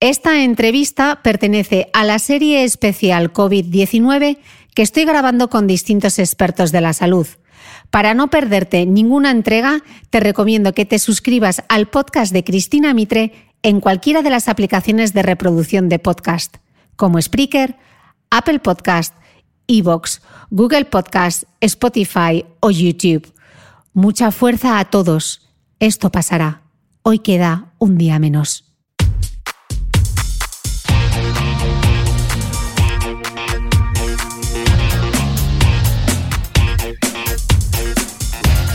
Esta entrevista pertenece a la serie especial COVID-19 que estoy grabando con distintos expertos de la salud. Para no perderte ninguna entrega, te recomiendo que te suscribas al podcast de Cristina Mitre en cualquiera de las aplicaciones de reproducción de podcast, como Spreaker, Apple Podcast, Evox, Google Podcast, Spotify o YouTube. Mucha fuerza a todos. Esto pasará. Hoy queda un día menos.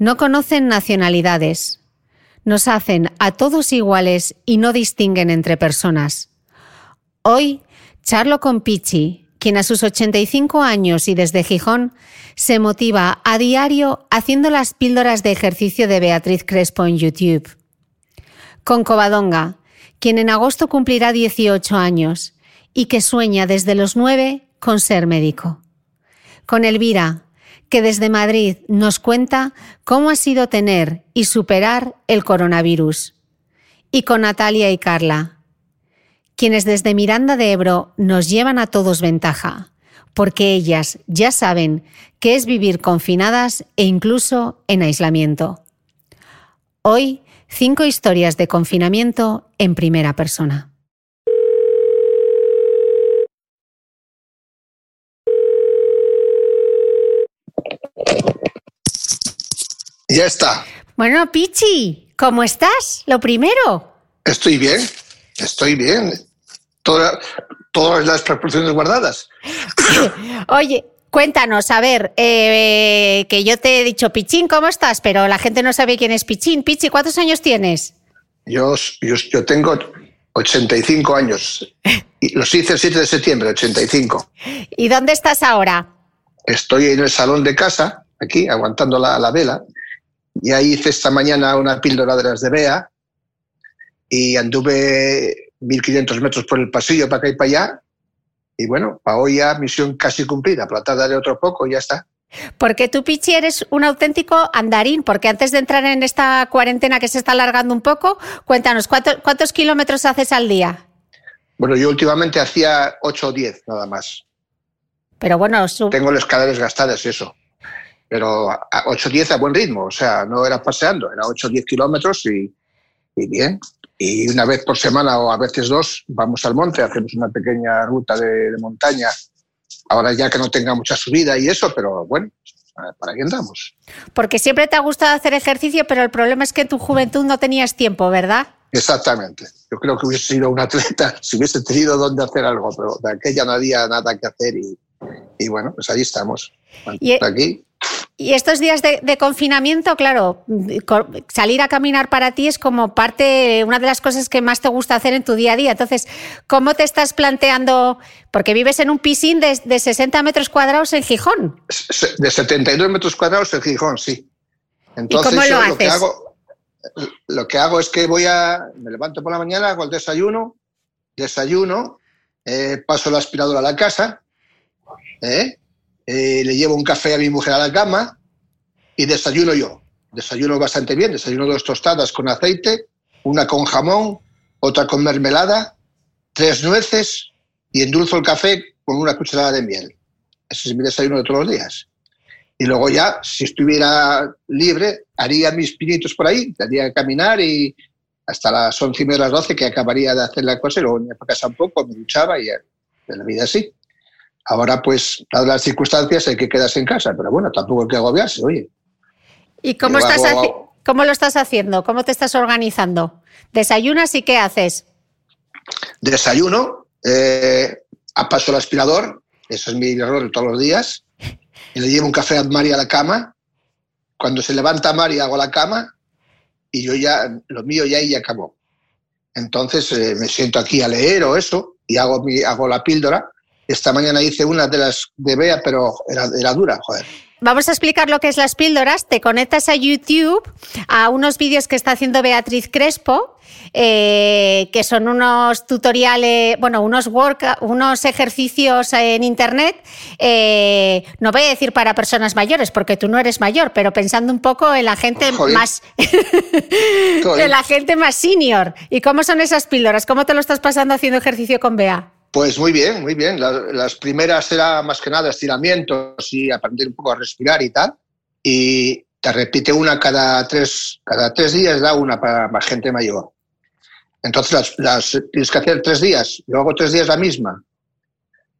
no conocen nacionalidades. Nos hacen a todos iguales y no distinguen entre personas. Hoy charlo con Pichi, quien a sus 85 años y desde Gijón se motiva a diario haciendo las píldoras de ejercicio de Beatriz Crespo en YouTube. Con Covadonga, quien en agosto cumplirá 18 años y que sueña desde los 9 con ser médico. Con Elvira, que desde Madrid nos cuenta cómo ha sido tener y superar el coronavirus. Y con Natalia y Carla, quienes desde Miranda de Ebro nos llevan a todos ventaja, porque ellas ya saben qué es vivir confinadas e incluso en aislamiento. Hoy, cinco historias de confinamiento en primera persona. Ya está. Bueno, Pichi, ¿cómo estás? Lo primero. Estoy bien, estoy bien. todas las proporciones guardadas. Oye, cuéntanos, a ver, eh, que yo te he dicho, Pichín, ¿cómo estás? Pero la gente no sabe quién es Pichín. Pichi, ¿cuántos años tienes? Yo, yo, yo tengo 85 años. Y los hice el 7 de septiembre, 85. ¿Y dónde estás ahora? Estoy en el salón de casa, aquí, aguantando la, la vela. Y ahí hice esta mañana una píldora de las de Bea y anduve 1500 metros por el pasillo para acá y para allá. Y bueno, para hoy ya misión casi cumplida, platada de otro poco y ya está. Porque tú, Pichi, eres un auténtico andarín, porque antes de entrar en esta cuarentena que se está alargando un poco, cuéntanos, ¿cuántos, kilómetros haces al día? Bueno, yo últimamente hacía 8 o 10 nada más. Pero bueno, tengo las escaleras gastadas, eso pero a 8 o 10 a buen ritmo, o sea, no era paseando, era 8 o 10 kilómetros y, bien. Y una vez por semana o a veces dos vamos al monte, hacemos una pequeña ruta de, montaña, ahora ya que no tenga mucha subida y eso, pero bueno, para qué andamos. Porque siempre te ha gustado hacer ejercicio, pero el problema es que en tu juventud no tenías tiempo, ¿verdad? Exactamente. Yo creo que hubiese sido un atleta si hubiese tenido dónde hacer algo, pero de aquella no había nada que hacer y, y bueno, pues ahí estamos. Y- aquí. Y estos días de, de confinamiento, claro, salir a caminar para ti es como parte, una de las cosas que más te gusta hacer en tu día a día. Entonces, ¿cómo te estás planteando? Porque vives en un piscín de, de 60 metros cuadrados en Gijón. De 72 metros cuadrados en Gijón, sí. Entonces, cómo lo yo lo que haces? hago, lo que hago es que voy a, me levanto por la mañana, hago el desayuno, desayuno, eh, paso la aspiradora a la casa, ¿eh? Eh, le llevo un café a mi mujer a la cama y desayuno yo. Desayuno bastante bien, desayuno dos tostadas con aceite, una con jamón, otra con mermelada, tres nueces y endulzo el café con una cucharada de miel. Ese es mi desayuno de todos los días. Y luego ya, si estuviera libre, haría mis pinitos por ahí, daría a caminar y hasta las once y media, las doce, que acabaría de hacer la cosa, y luego me iba a casa un poco, me duchaba y de la vida así. Ahora, pues, dadas las circunstancias, hay que quedarse en casa, pero bueno, tampoco hay que agobiarse, oye. ¿Y cómo, Yo estás hago- cómo lo estás haciendo? ¿Cómo te estás organizando? ¿Desayunas y qué haces? Desayuno, eh, a paso el aspirador, ese es mi error de todos los días, y le llevo un café a Mari a la cama. Cuando se levanta Mari hago la cama y yo ya, lo mío ya ahí acabó. Entonces eh, me siento aquí a leer o eso y hago, mi, hago la píldora. Esta mañana hice una de las de Bea, pero era, era dura, joder. Vamos a explicar lo que es las píldoras. Te conectas a YouTube a unos vídeos que está haciendo Beatriz Crespo, eh, que son unos tutoriales, bueno, unos work, unos ejercicios en internet. eh, no voy a decir para personas mayores, porque tú no eres mayor, pero pensando un poco en la gente Joder. más, en la gente más senior. ¿Y cómo son esas píldoras? ¿Cómo te lo estás pasando haciendo ejercicio con Bea? Pues muy bien, muy bien. La- Las, primeras era más que nada estiramientos y aprender un poco a respirar y tal. Y te repite una cada tres, cada tres días, da una para gente mayor. Entonces las, las tienes que hacer tres días. Yo hago tres días la misma.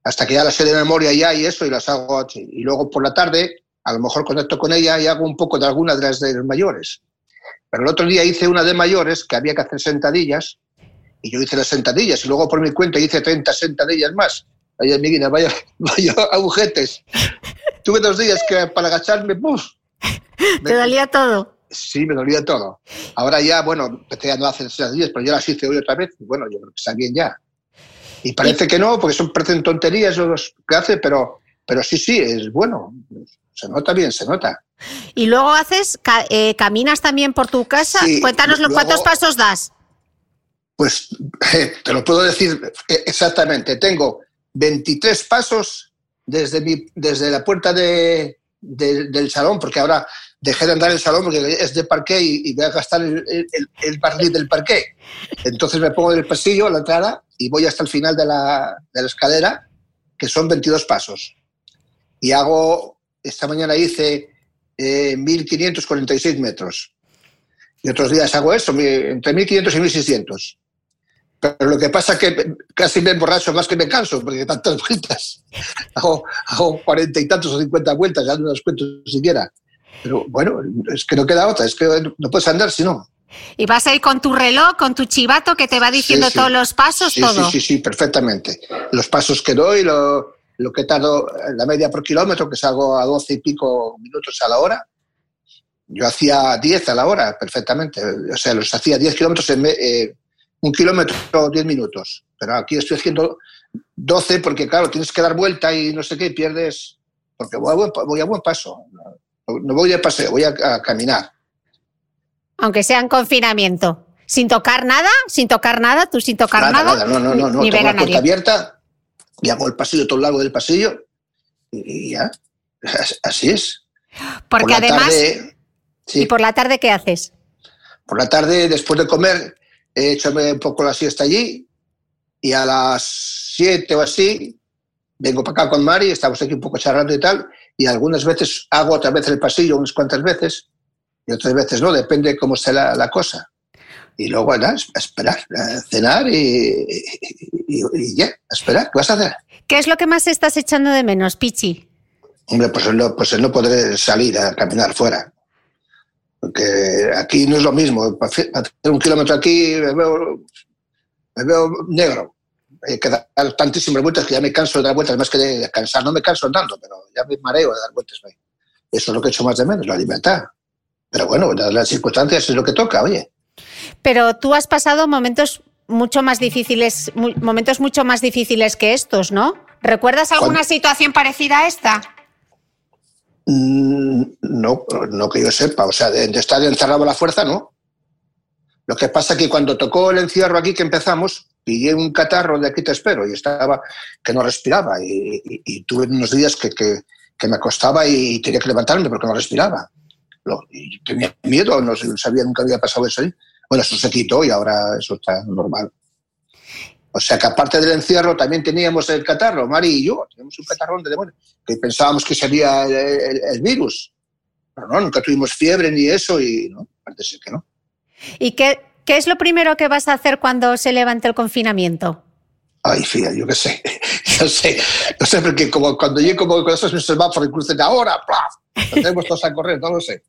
Hasta que ya las sé de memoria ya y eso, y las hago. Y luego por la tarde, a lo mejor conecto con ella y hago un poco de alguna de las de los mayores. Pero el otro día hice una de mayores que había que hacer sentadillas y yo hice las sentadillas y luego por mi cuenta hice 30 sentadillas más. Ay, amiguina, vaya, vaya agujetes. Tuve dos días que para agacharme, ¡puf! ¿Te dolía todo? Sí, me dolía todo. Ahora ya, bueno, empecé a no hacer sentadillas, pero ya las hice hoy otra vez. y Bueno, yo creo que está bien ya. Y parece que no, porque son parecen tonterías los que hace, pero, pero sí, sí, es bueno. Se nota bien, se nota. Y luego haces, eh, caminas también por tu casa. Sí, Cuéntanos los luego- cuántos pasos das. Pues te lo puedo decir eh, exactamente. Tengo 23 pasos desde, desde la puerta de, de- del salón, porque ahora dejé de andar el salón porque es de parqué y, y voy a gastar el, el, el del parqué. Entonces me pongo en el pasillo, a la entrada, y voy hasta el final de la, de la escalera, que son 22 pasos. Y hago, esta mañana hice eh, 1.546 metros. Y otros días hago eso, entre 1.500 y 1.600. Pero lo que pasa es que casi me emborracho más que me canso, porque tantas vueltas. Hago, 40 y tantos o 50 vueltas, ya no las cuento siquiera. Pero bueno, es que no queda otra, es que no puedes andar si no. Y vas a ir con tu reloj, con tu chivato que te va diciendo Sí, sí. todos los pasos, Sí, todo. sí, sí, sí, perfectamente. Los pasos que doy, lo, lo que tardo, la media por kilómetro, que salgo a 12 y pico minutos a la hora. Yo hacía 10 a la hora, perfectamente. O sea, los hacía 10 kilómetros en eh, un kilómetro 10 minutos. Pero aquí estoy haciendo 12 porque, claro, tienes que dar vuelta y no sé qué, y pierdes. Porque voy a buen, voy a buen paso. No, voy de paseo, voy a, a caminar. Aunque sea en confinamiento. Sin tocar nada, sin tocar nada, tú sin tocar nada. nada, no, no, no, no. Ni Tengo la puerta abierta y hago el pasillo todo el largo del pasillo y, ya. As- Así es. Porque Por además. tarde- sí, ¿Y por la tarde qué haces? por la tarde, después de comer, he hecho un poco la siesta allí y a las 7 o así vengo para acá con Mari, estamos aquí un poco charlando y tal, y algunas veces hago otra vez el pasillo, unas cuantas veces, y otras veces no, depende cómo esté la, la cosa. Y luego, nada, a esperar, a cenar y, y- y ya, a esperar. ¿Qué vas a hacer? ¿Qué es lo que más estás echando de menos, Pichi? Hombre, pues no, pues no podré salir a caminar fuera. Porque aquí no es lo mismo. Para hacer un kilómetro aquí me veo, me veo negro. Hay que dar tantísimas vueltas que ya me canso de dar vueltas, más que de descansar. No me canso andando, pero ya me mareo de dar vueltas. Eso es lo que he hecho más de menos, la libertad. Pero bueno, las circunstancias es lo que toca, oye. Pero tú has pasado momentos mucho más difíciles, momentos mucho más difíciles que estos, ¿no? ¿Recuerdas alguna situación parecida a esta? Mm, no, no que yo sepa. O sea, de, estar encerrado la fuerza, no. Lo que pasa es que cuando tocó el encierro aquí que empezamos, pillé un catarro de aquí te espero y estaba que no respiraba y, tuve unos días que, que, me acostaba y tenía que levantarme porque no respiraba. y tenía miedo, no sabía nunca había pasado eso. Bueno, eso se quitó y ahora eso está normal. O sea que aparte del encierro también teníamos el catarro, Mari y yo, teníamos un catarrón de demonios, que pensábamos que sería el, virus. Pero no, nunca tuvimos fiebre ni eso y no, parece que no. ¿Y qué, qué es lo primero que vas a hacer cuando se levante el confinamiento? Ay, fíjate, yo qué sé. Yo sé, no sé, porque como cuando llegue como con esos semáforos y crucen ahora, ¡plaf! tenemos todos a correr, no lo sé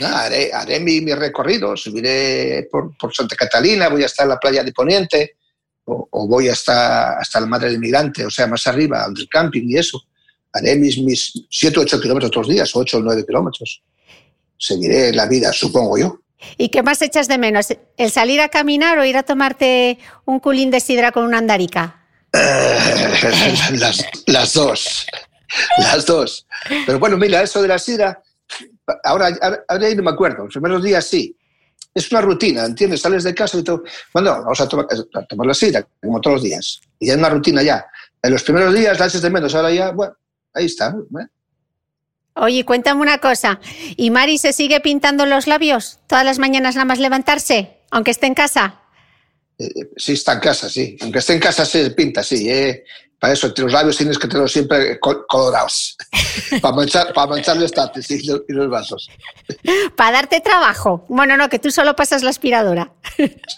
haré, haré mi, recorrido, subiré por, Santa Catalina, voy a estar en la playa de Poniente, o, voy hasta, hasta la Madre del Migrante, o sea, más arriba, al camping y eso. Haré mis, mis 7 o 8 kilómetros todos los días, 8 o 9 kilómetros. Seguiré la vida, supongo yo. ¿Y qué más echas de menos? ¿El salir a caminar o ir a tomarte un culín de sidra con una andarica? las, las dos. Las dos. Pero bueno, mira, eso de la sidra, ahora, ahora no me acuerdo, los primeros días sí. Es una rutina, ¿entiendes? Sales de casa y todo. Bueno, vamos a tomar, la sidra, como todos los días. Y ya es una rutina ya. En los primeros días la haces de menos, ahora ya, bueno, ahí está. ¿eh? Oye, cuéntame una cosa. ¿Y Mari se sigue pintando los labios todas las mañanas nada más levantarse, aunque esté en casa? Eh, eh, sí, está en casa, sí. Aunque esté en casa se pinta, sí. Para eso, los labios tienes que tenerlos siempre colorados. para, manchar, para manchar los tates y los, vasos. para darte trabajo. Bueno, no, que tú solo pasas la aspiradora.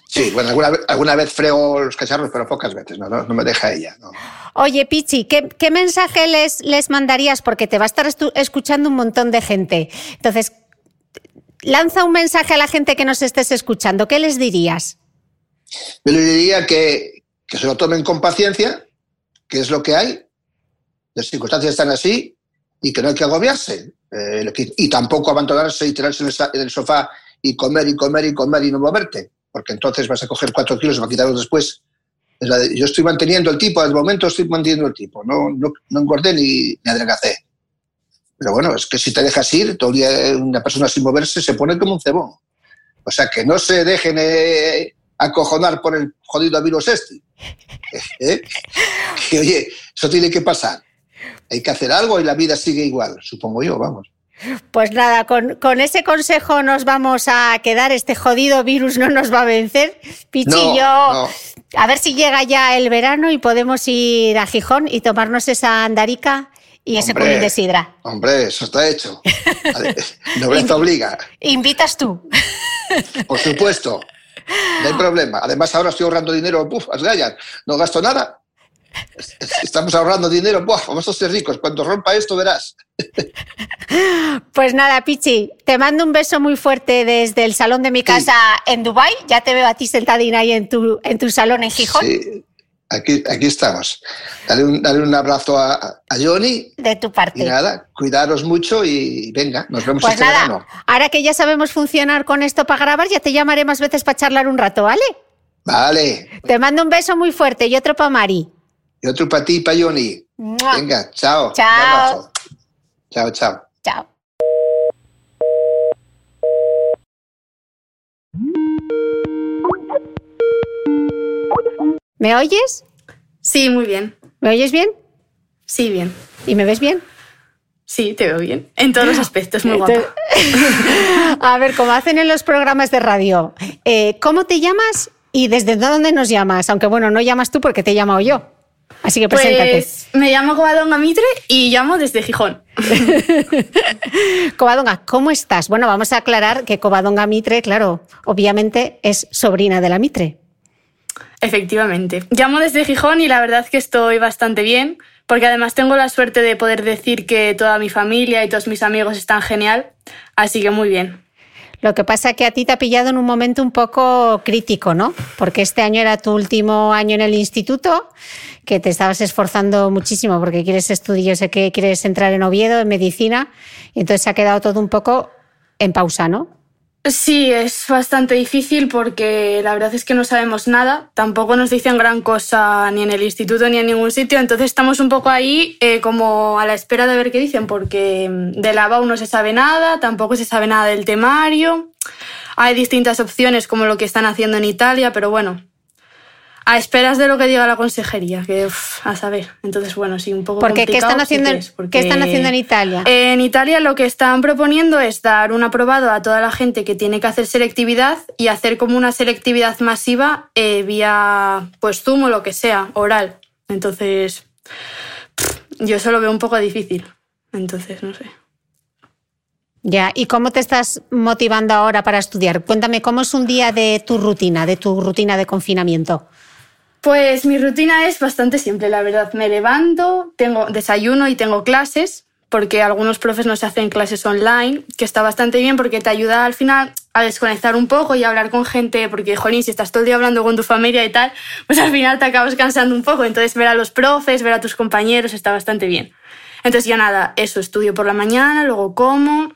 sí, bueno, alguna, alguna vez frego los cacharros, pero pocas veces. No, no, me deja ella. Oye, Pichi, ¿qué, ¿qué, mensaje les, les mandarías? Porque te va a estar escuchando un montón de gente. Entonces, lanza un mensaje a la gente que nos estés escuchando. ¿Qué les dirías? Me le diría que, que se lo tomen con paciencia, que es lo que hay, las circunstancias están así y que no hay que agobiarse. Eh, y tampoco abandonarse y tirarse en el sofá y comer y comer y comer y no moverte, porque entonces vas a coger cuatro kilos y vas a quitarlos después. Yo estoy manteniendo el tipo, al momento estoy manteniendo el tipo, no, no, no engordé ni, ni adelgacé. Pero bueno, es que si te dejas ir, todo día una persona sin moverse se pone como un cebón. O sea, que no se dejen eh, acojonar por el jodido virus este. ¿Eh? Que oye, eso tiene que pasar. Hay que hacer algo y la vida sigue igual, supongo yo, vamos. Pues nada, con, ese consejo nos vamos a quedar. Este jodido virus no nos va a vencer. Pichillo, a ver si llega ya el verano y podemos ir a Gijón y tomarnos esa andarica y ese culín de sidra. Hombre, eso está hecho. te obliga. Invitas tú. Por supuesto. No hay problema. Además, ahora estoy ahorrando dinero. Puf, no gasto nada. Estamos ahorrando dinero. vamos a ser ricos. Cuando rompa esto, verás. Pues nada, Pichi, te mando un beso muy fuerte desde el salón de mi casa en Dubai. Ya te veo a ti sentadina ahí en tu, en tu salón en Gijón. Sí. Aquí, aquí estamos. Dale un, un abrazo a, a, Johnny. De tu parte. Y nada, cuidaros mucho y venga, nos vemos pues este nada, Ahora que ya sabemos funcionar con esto para grabar, ya te llamaré más veces para charlar un rato, ¿vale? Vale. Te mando un beso muy fuerte y otro para Mari. Y otro para ti y para Johnny. Venga, chao. Chao. Chao, chao. Chao. ¿Me oyes? Sí, muy bien. ¿Me oyes bien? Sí, bien. ¿Y me ves bien? Sí, te veo bien. En todos los aspectos, muy guapa. A ver, como hacen en los programas de radio, eh, ¿cómo te llamas y desde dónde nos llamas? Aunque bueno, no llamas tú porque te he llamado yo. Así que preséntate. Pues, me llamo Covadonga Mitre y llamo desde Gijón. Covadonga, ¿cómo estás? Bueno, vamos a aclarar que Covadonga Mitre, claro, obviamente es sobrina de la Mitre. Efectivamente. Llamo desde Gijón y la verdad que estoy bastante bien porque además tengo la suerte de poder decir que toda mi familia y todos mis amigos están genial, así que muy bien. Lo que pasa es que a ti te ha pillado en un momento un poco crítico, ¿no? Porque este año era tu último año en el instituto, que te estabas esforzando muchísimo porque quieres estudiar, sé que quieres entrar en Oviedo, en medicina, y entonces se ha quedado todo un poco en pausa, ¿no? Sí, es bastante difícil porque la verdad es que no sabemos nada, tampoco nos dicen gran cosa ni en el instituto ni en ningún sitio, entonces estamos un poco ahí eh, como a la espera de ver qué dicen, porque mm, de la BAU no se sabe nada, tampoco se sabe nada del temario, hay distintas opciones como lo que están haciendo en Italia, pero bueno, a esperas de lo que diga la consejería, que a saber. Entonces, bueno, sí, un poco porque ¿qué están haciendo, ¿qué están haciendo en Italia? En Italia lo que están proponiendo es dar un aprobado a toda la gente que tiene que hacer selectividad y hacer como una selectividad masiva eh, vía pues Zoom o lo que sea, oral. Entonces, yo eso lo veo un poco difícil. Entonces, no sé. Ya, ¿y cómo te estás motivando ahora para estudiar? Cuéntame, ¿cómo es un día de tu rutina, de tu rutina de confinamiento? Pues mi rutina es bastante simple, la verdad. Me levanto, tengo desayuno y tengo clases, porque algunos profes nos hacen clases online, que está bastante bien porque te ayuda al final a desconectar un poco y a hablar con gente, porque, jolín, si estás todo el día hablando con tu familia y tal, pues al final te acabas cansando un poco. Entonces, ver a los profes, ver a tus compañeros está bastante bien. Entonces, ya nada, eso, estudio por la mañana, luego como,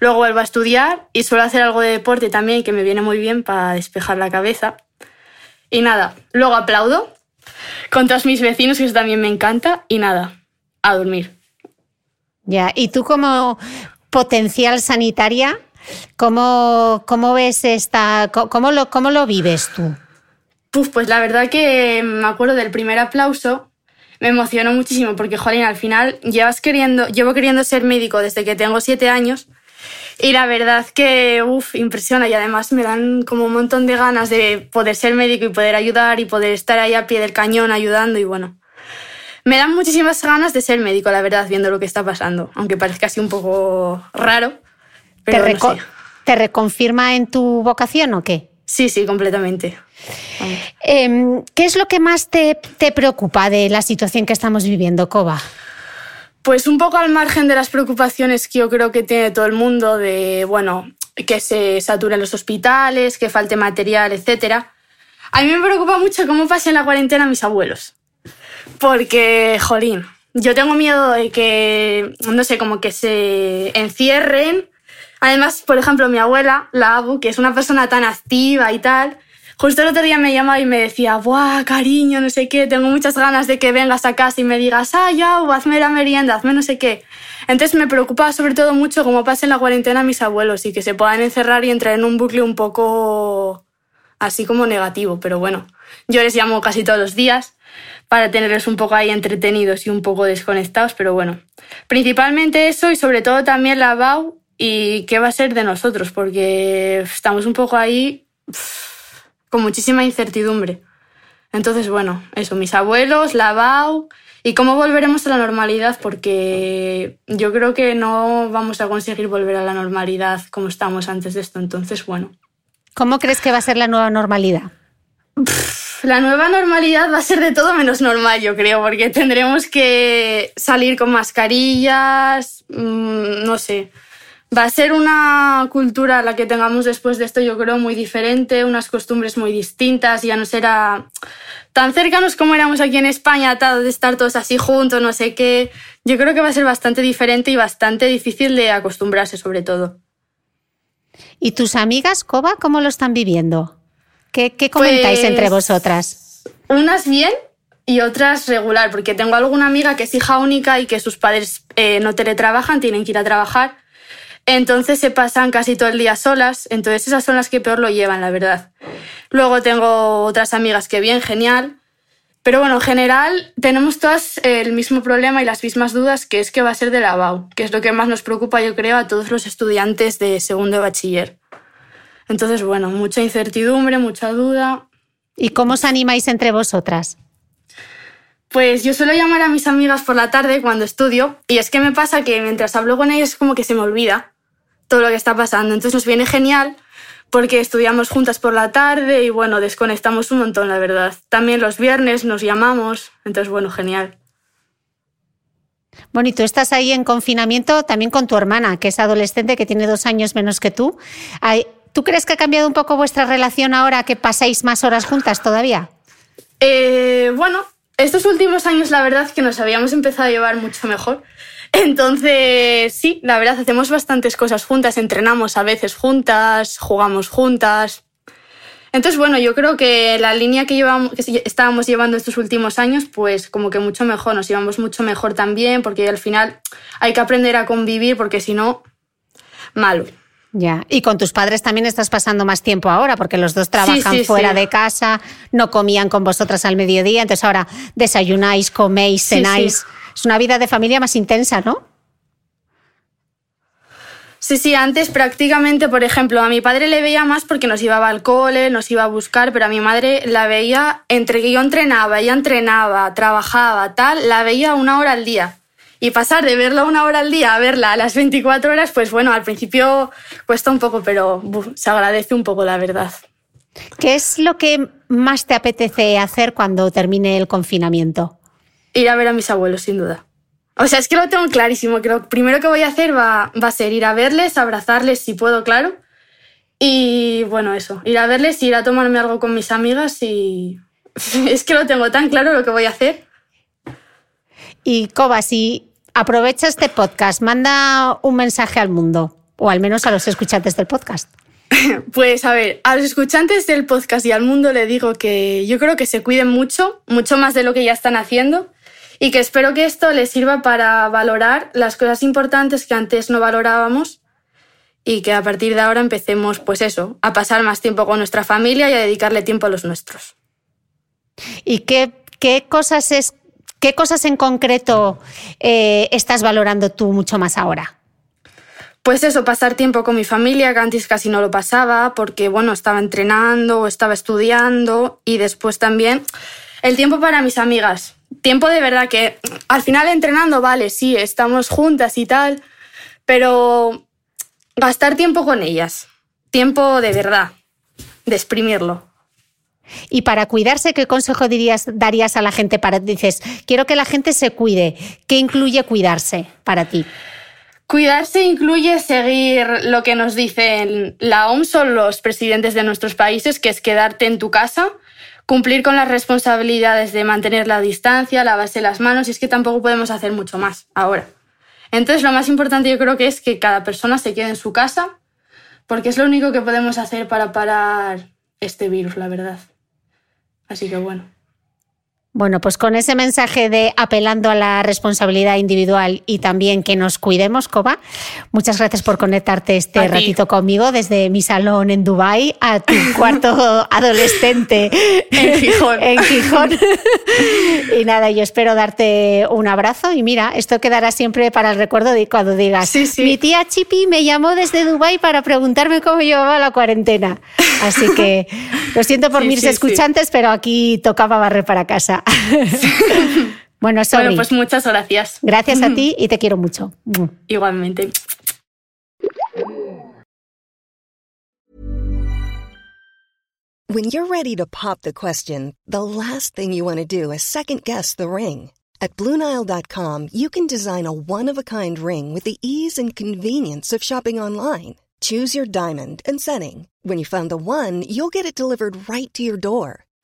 luego vuelvo a estudiar y suelo hacer algo de deporte también, que me viene muy bien para despejar la cabeza. Y nada, luego aplaudo con todos mis vecinos, que eso también me encanta, y nada, a dormir. Ya, y tú como potencial sanitaria, ¿cómo, cómo ves esta, cómo lo, cómo lo vives tú? pues la verdad que me acuerdo del primer aplauso, me emocionó muchísimo porque, Jolín, al final llevas queriendo, llevo queriendo ser médico desde que tengo siete años y la verdad que, uff, impresiona y además me dan como un montón de ganas de poder ser médico y poder ayudar y poder estar ahí a pie del cañón ayudando y bueno. Me dan muchísimas ganas de ser médico, la verdad, viendo lo que está pasando, aunque parezca así un poco raro. Pero ¿Te, ¿Te reconfirma en tu vocación o qué? Sí, sí, completamente. Eh, ¿Qué es lo que más te, te preocupa de la situación que estamos viviendo, Coba? Pues un poco al margen de las preocupaciones que yo creo que tiene todo el mundo de, bueno, que se saturen los hospitales, que falte material, etc. A mí me preocupa mucho cómo pasen la cuarentena mis abuelos. Porque, jolín, yo tengo miedo de que, no sé, como que se encierren. Además, por ejemplo, mi abuela, la Abu, que es una persona tan activa y tal, Justo el otro día me llamaba y me decía, ¡buah, cariño, no sé qué! Tengo muchas ganas de que vengas a casa y me digas, ¡ah, ya, o hazme la merienda, hazme no sé qué! Entonces me preocupa sobre todo mucho cómo pasen la cuarentena mis abuelos y que se puedan encerrar y entrar en un bucle un poco así como negativo. Pero bueno, yo les llamo casi todos los días para tenerlos un poco ahí entretenidos y un poco desconectados, pero bueno, principalmente eso y sobre todo también la BAU y qué va a ser de nosotros, porque estamos un poco ahí con muchísima incertidumbre. Entonces, bueno, eso, mis abuelos, la BAU y cómo volveremos a la normalidad, porque yo creo que no vamos a conseguir volver a la normalidad como estamos antes de esto. Entonces, bueno. ¿Cómo crees que va a ser la nueva normalidad? La nueva normalidad va a ser de todo menos normal, yo creo, porque tendremos que salir con mascarillas, mm, no sé Va a ser una cultura la que tengamos después de esto, yo creo, muy diferente, unas costumbres muy distintas, ya no será tan cercanos como éramos aquí en España, de estar todos así juntos, no sé qué. Yo creo que va a ser bastante diferente y bastante difícil de acostumbrarse, sobre todo. ¿Y tus amigas, Coba, cómo lo están viviendo? ¿Qué, comentáis entre pues, vosotras? Unas bien y otras regular, porque tengo alguna amiga que es hija única y que sus padres eh, no teletrabajan, tienen que ir a trabajar entonces se pasan casi todo el día solas, entonces esas son las que peor lo llevan, la verdad. Luego tengo otras amigas que bien, genial. Pero bueno, en general tenemos todas el mismo problema y las mismas dudas, que es que va a ser de la BAU, que es lo que más nos preocupa, yo creo, a todos los estudiantes de segundo de bachiller. Entonces, bueno, mucha incertidumbre, mucha duda. ¿Y cómo os animáis entre vosotras? Pues yo suelo llamar a mis amigas por la tarde cuando estudio y es que me pasa que mientras hablo con ellas es como que se me olvida todo lo que está pasando. Entonces nos viene genial porque estudiamos juntas por la tarde y bueno, desconectamos un montón, la verdad. También los viernes nos llamamos, entonces bueno, genial. Bueno, y tú estás ahí en confinamiento también con tu hermana, que es adolescente, que tiene dos años menos que tú. ¿Tú crees que ha cambiado un poco vuestra relación ahora que pasáis más horas juntas todavía? Eh, bueno, estos últimos años la verdad que nos habíamos empezado a llevar mucho mejor. Entonces, sí, la verdad, hacemos bastantes cosas juntas, entrenamos a veces juntas, jugamos juntas. Entonces, bueno, yo creo que la línea que, llevamos, que estábamos llevando estos últimos años, pues como que mucho mejor, nos llevamos mucho mejor también, porque al final hay que aprender a convivir, porque si no, malo. Ya, y con tus padres también estás pasando más tiempo ahora, porque los dos trabajan fuera de casa, no comían con vosotras al mediodía, entonces ahora desayunáis, coméis, cenáis. Es una vida de familia más intensa, ¿no? Sí, sí, antes prácticamente, por ejemplo, a mi padre le veía más porque nos iba al cole, nos iba a buscar, pero a mi madre la veía entre que yo entrenaba, ella entrenaba, trabajaba, tal, la veía una hora al día. Y pasar de verla una hora al día a verla a las 24 horas, pues bueno, al principio cuesta un poco, pero se agradece un poco, la verdad. ¿Qué es lo que más te apetece hacer cuando termine el confinamiento? Ir a ver a mis abuelos, sin duda. O sea, es que lo tengo clarísimo, que lo primero que voy a hacer va, va a ser ir a verles, abrazarles si puedo, claro. Y bueno, eso, ir a verles, ir a tomarme algo con mis amigas y es que lo tengo tan claro lo que voy a hacer. Y Coba, si aprovecha este podcast, manda un mensaje al mundo, o al menos a los escuchantes del podcast. Pues a ver, a los escuchantes del podcast y al mundo le digo que yo creo que se cuiden mucho, mucho más de lo que ya están haciendo, y que espero que esto les sirva para valorar las cosas importantes que antes no valorábamos y que a partir de ahora empecemos, pues eso, a pasar más tiempo con nuestra familia y a dedicarle tiempo a los nuestros. ¿Y qué, qué cosas es ¿Qué cosas en concreto eh, estás valorando tú mucho más ahora? Pues eso, pasar tiempo con mi familia, que antes casi no lo pasaba, porque bueno, estaba entrenando o estaba estudiando y después también el tiempo para mis amigas. Tiempo de verdad que al final entrenando, vale, sí, estamos juntas y tal, pero gastar tiempo con ellas. Tiempo de verdad, de exprimirlo. Y para cuidarse, ¿qué consejo dirías, darías a la gente para dices, quiero que la gente se cuide? ¿Qué incluye cuidarse para ti? Cuidarse incluye seguir lo que nos dicen la OMS o los presidentes de nuestros países, que es quedarte en tu casa, cumplir con las responsabilidades de mantener la distancia, lavarse las manos, y es que tampoco podemos hacer mucho más ahora. Entonces, lo más importante yo creo que es que cada persona se quede en su casa, porque es lo único que podemos hacer para parar este virus, la verdad. Así que bueno. Bueno, pues con ese mensaje de apelando a la responsabilidad individual y también que nos cuidemos, Coba, muchas gracias por conectarte este ratito conmigo desde mi salón en Dubai a tu cuarto adolescente en Gijón. en Gijón. y nada, yo espero darte un abrazo y mira, esto quedará siempre para el recuerdo de cuando digas, mi tía Chipi me llamó desde Dubai para preguntarme cómo llevaba la cuarentena. Así que lo siento por mis escuchantes, pero aquí tocaba barrer para casa. bueno, Bueno, pues muchas gracias. Gracias a ti y te quiero mucho. Igualmente. When you're ready to pop the question, the last thing you want to do is second guess the ring. At BlueNile.com, you can design a one-of-a-kind ring with the ease and convenience of shopping online. Choose your diamond and setting. When you find the one, you'll get it delivered right to your door.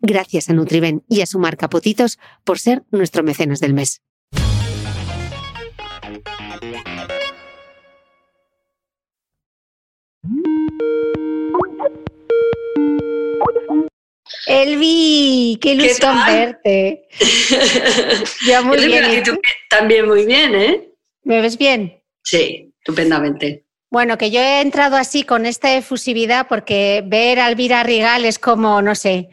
Gracias a Nutriben y a su marca Potitos por ser nuestro mecenas del mes. Elvi, qué con verte. Yo muy bien. Y tú también muy bien, ¿eh? ¿Me ves bien? Sí, estupendamente. Bueno, que yo he entrado así con esta efusividad porque ver a Elvira Rigal es como, no sé,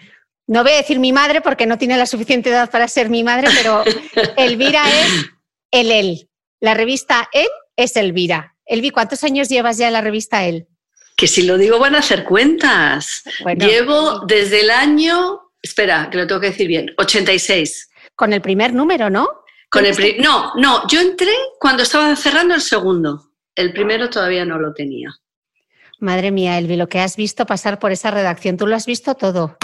no voy a decir mi madre porque no tiene la suficiente edad para ser mi madre, pero Elvira es el él. La revista Él es Elvira. Elvi, ¿cuántos años llevas ya en la revista Él? Que si lo digo van a hacer cuentas. Llevo desde el año, espera, que lo tengo que decir bien, 86. Con el primer número, ¿no? Con el no, no, yo entré cuando estaba cerrando el segundo. El primero todavía no lo tenía. Madre mía, Elvi, lo que has visto pasar por esa redacción, tú lo has visto todo.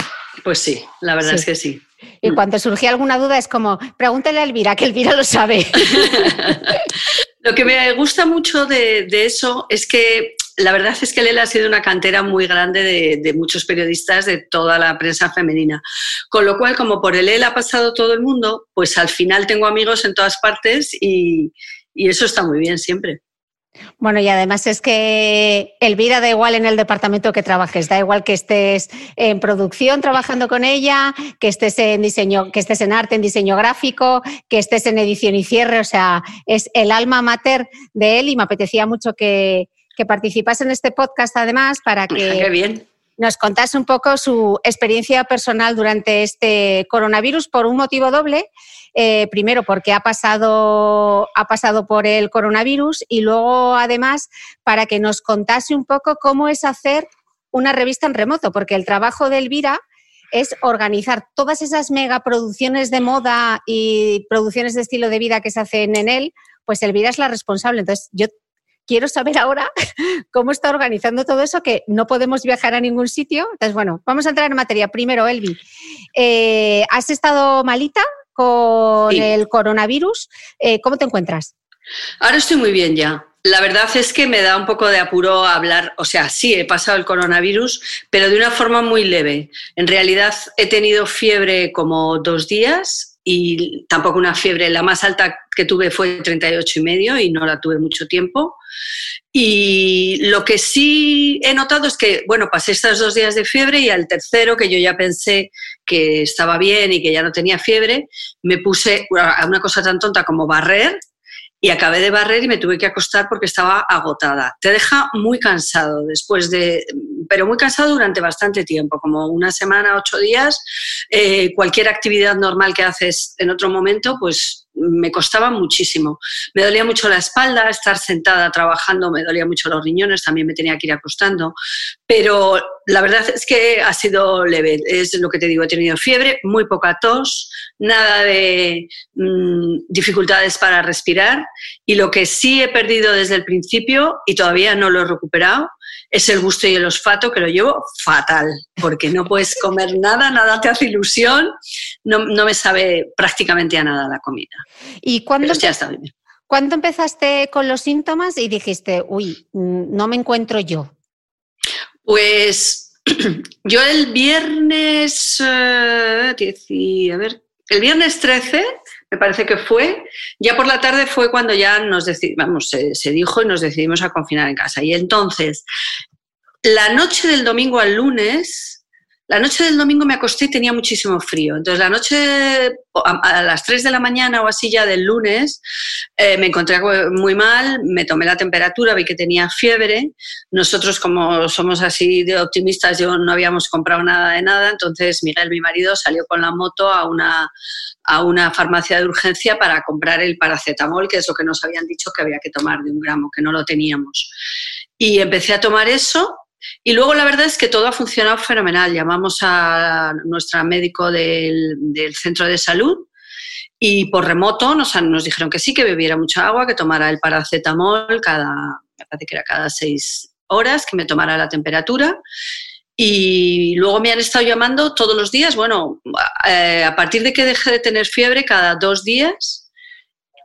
Pues sí, la verdad es que sí. Y mm. cuando surgía alguna duda es como, pregúntale a Elvira, que Elvira lo sabe. lo que me gusta mucho de, eso es que la verdad es que Lela ha sido una cantera muy grande de, muchos periodistas de toda la prensa femenina. Con lo cual, como por el ha pasado todo el mundo, pues al final tengo amigos en todas partes y eso está muy bien siempre. Bueno, y además es que Elvira da igual en el departamento que trabajes, da igual que estés en producción trabajando con ella, que estés en diseño, que estés en arte, en diseño gráfico, que estés en edición y cierre, o sea, es el alma mater de él y me apetecía mucho que, que participase en este podcast además para que nos contase un poco su experiencia personal durante este coronavirus por un motivo doble. Eh, primero porque ha pasado, ha pasado por el coronavirus y luego además para que nos contase un poco cómo es hacer una revista en remoto, porque el trabajo de Elvira es organizar todas esas megaproducciones de moda y producciones de estilo de vida que se hacen en él, pues Elvira es la responsable. Entonces, yo quiero saber ahora cómo está organizando todo eso, que no podemos viajar a ningún sitio. Entonces, bueno, vamos a entrar en materia. Primero, Elvi, eh, ¿has estado malita? con el coronavirus. Eh, ¿Cómo te encuentras? Ahora estoy muy bien ya. La verdad es que me da un poco de apuro hablar, o sea, sí, he pasado el coronavirus, pero de una forma muy leve. En realidad he tenido fiebre como dos días y tampoco una fiebre. La más alta que tuve fue 38 y medio y no la tuve mucho tiempo. Y lo que sí he notado es que, bueno, pasé estos dos días de fiebre y al tercero, que yo ya pensé que estaba bien y que ya no tenía fiebre, me puse a una cosa tan tonta como barrer y acabé de barrer y me tuve que acostar porque estaba agotada. Te deja muy cansado después de, pero muy cansado durante bastante tiempo, como una semana, ocho días. Eh, cualquier actividad normal que haces en otro momento, pues me costaba muchísimo. Me dolía mucho la espalda, estar sentada trabajando, me dolía mucho los riñones, también me tenía que ir acostando, pero la verdad es que ha sido leve, es lo que te digo, he tenido fiebre, muy poca tos, nada de mm, dificultades para respirar y lo que sí he perdido desde el principio y todavía no lo he recuperado es el gusto y el olfato que lo llevo fatal, porque no puedes comer nada, nada te hace ilusión, no, me sabe prácticamente a nada la comida. ¿Y cuándo, ya está bien. ¿cuándo empezaste con los síntomas y dijiste, uy, mm, no me encuentro yo? Pues yo el viernes, eh, a ver, el viernes 13 me parece que fue, ya por la tarde fue cuando ya nos se, se, dijo y nos decidimos a confinar en casa. Y entonces, la noche del domingo al lunes, la noche del domingo me acosté y tenía muchísimo frío. Entonces, la noche, a, las 3 de la mañana o así ya del lunes, eh, me encontré muy mal, me tomé la temperatura, vi que tenía fiebre. Nosotros, como somos así de optimistas, yo no habíamos comprado nada de nada. Entonces, Miguel, mi marido, salió con la moto a una, a una farmacia de urgencia para comprar el paracetamol, que es lo que nos habían dicho que había que tomar de un gramo, que no lo teníamos. Y empecé a tomar eso y luego la verdad es que todo ha funcionado fenomenal. Llamamos a nuestro médico del, centro de salud y por remoto nos, dijeron que sí, que bebiera mucha agua, que tomara el paracetamol cada, parece que era cada seis horas, que me tomara la temperatura. Y luego me han estado llamando todos los días, bueno, eh, a partir de que dejé de tener fiebre, cada dos días,